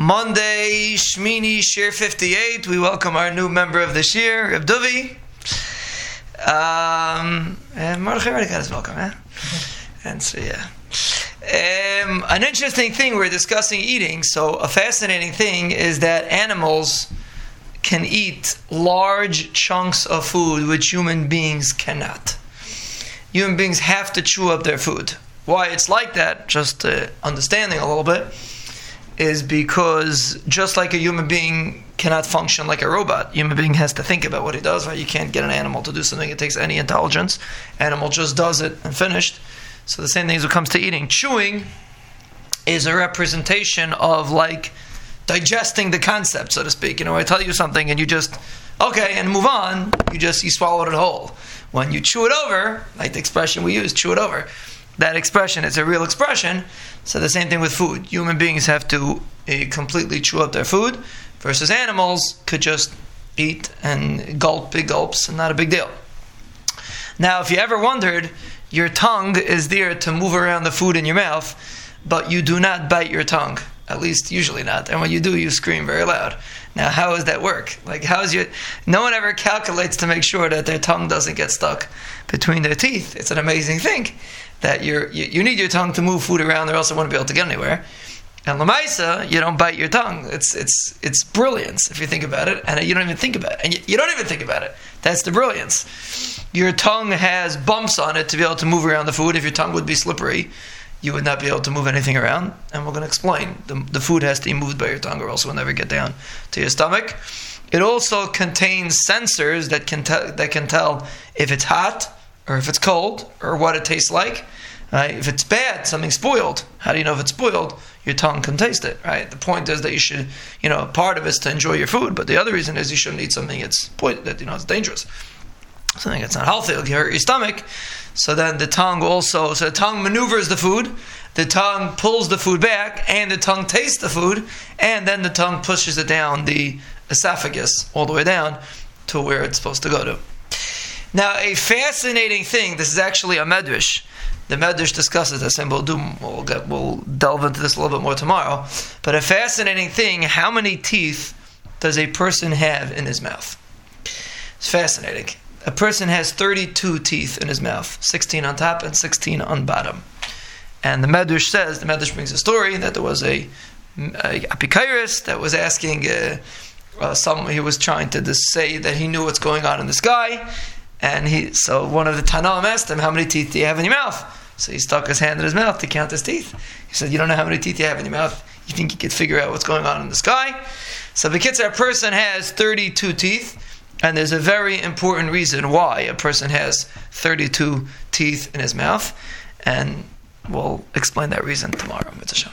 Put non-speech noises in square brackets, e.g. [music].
Monday, Shmini, Shiur 58. We welcome our new member of the Shiur, Reb Duvi. Um, and Mordechai already got his welcome, eh? [laughs] And so, yeah. Um, an interesting thing we're discussing eating. So, a fascinating thing is that animals can eat large chunks of food which human beings cannot. Human beings have to chew up their food. Why it's like that, just uh, understanding a little bit, is because just like a human being cannot function like a robot, human being has to think about what he does. Right? You can't get an animal to do something; it takes any intelligence. Animal just does it and finished. So the same thing as it comes to eating. Chewing is a representation of like digesting the concept, so to speak. You know, I tell you something and you just okay and move on. You just you swallowed it whole. When you chew it over, like the expression we use, chew it over. That expression is a real expression. So the same thing with food. Human beings have to uh, completely chew up their food, versus animals could just eat and gulp big gulps and not a big deal. Now, if you ever wondered, your tongue is there to move around the food in your mouth, but you do not bite your tongue. At least usually not. And when you do, you scream very loud. Now, how does that work? Like, how is your? No one ever calculates to make sure that their tongue doesn't get stuck between their teeth. It's an amazing thing that you you need your tongue to move food around, or else it won't be able to get anywhere. And lamaisa, you don't bite your tongue. It's it's it's brilliance if you think about it, and you don't even think about it, and you, you don't even think about it. That's the brilliance. Your tongue has bumps on it to be able to move around the food. If your tongue would be slippery, you would not be able to move anything around. And we're going to explain. The, the food has to be moved by your tongue, or else it will never get down to your stomach. It also contains sensors that can, te- that can tell if it's hot, or if it's cold, or what it tastes like. Right? If it's bad, something spoiled. How do you know if it's spoiled? Your tongue can taste it, right? The point is that you should, you know, part of it is to enjoy your food, but the other reason is you shouldn't eat something that's that you know it's dangerous, something that's not healthy. It'll hurt your stomach. So then the tongue also, so the tongue maneuvers the food, the tongue pulls the food back, and the tongue tastes the food, and then the tongue pushes it down the esophagus all the way down to where it's supposed to go to. Now, a fascinating thing. This is actually a medrash. The Medrash discusses this, and we'll do we'll, get, we'll delve into this a little bit more tomorrow. But a fascinating thing: how many teeth does a person have in his mouth? It's fascinating. A person has 32 teeth in his mouth, 16 on top and 16 on bottom. And the Medrash says, the Medrash brings a story that there was a, a Apikairis that was asking, uh, uh, someone he was trying to say that he knew what's going on in the sky, and he so one of the Tanaim asked him, "How many teeth do you have in your mouth?" So he stuck his hand in his mouth to count his teeth. He said, "You don't know how many teeth you have in your mouth. You think you could figure out what's going on in the sky?" So the Kitzur A person has 32 teeth, and there's a very important reason why a person has 32 teeth in his mouth, and we'll explain that reason tomorrow. Mitzvah.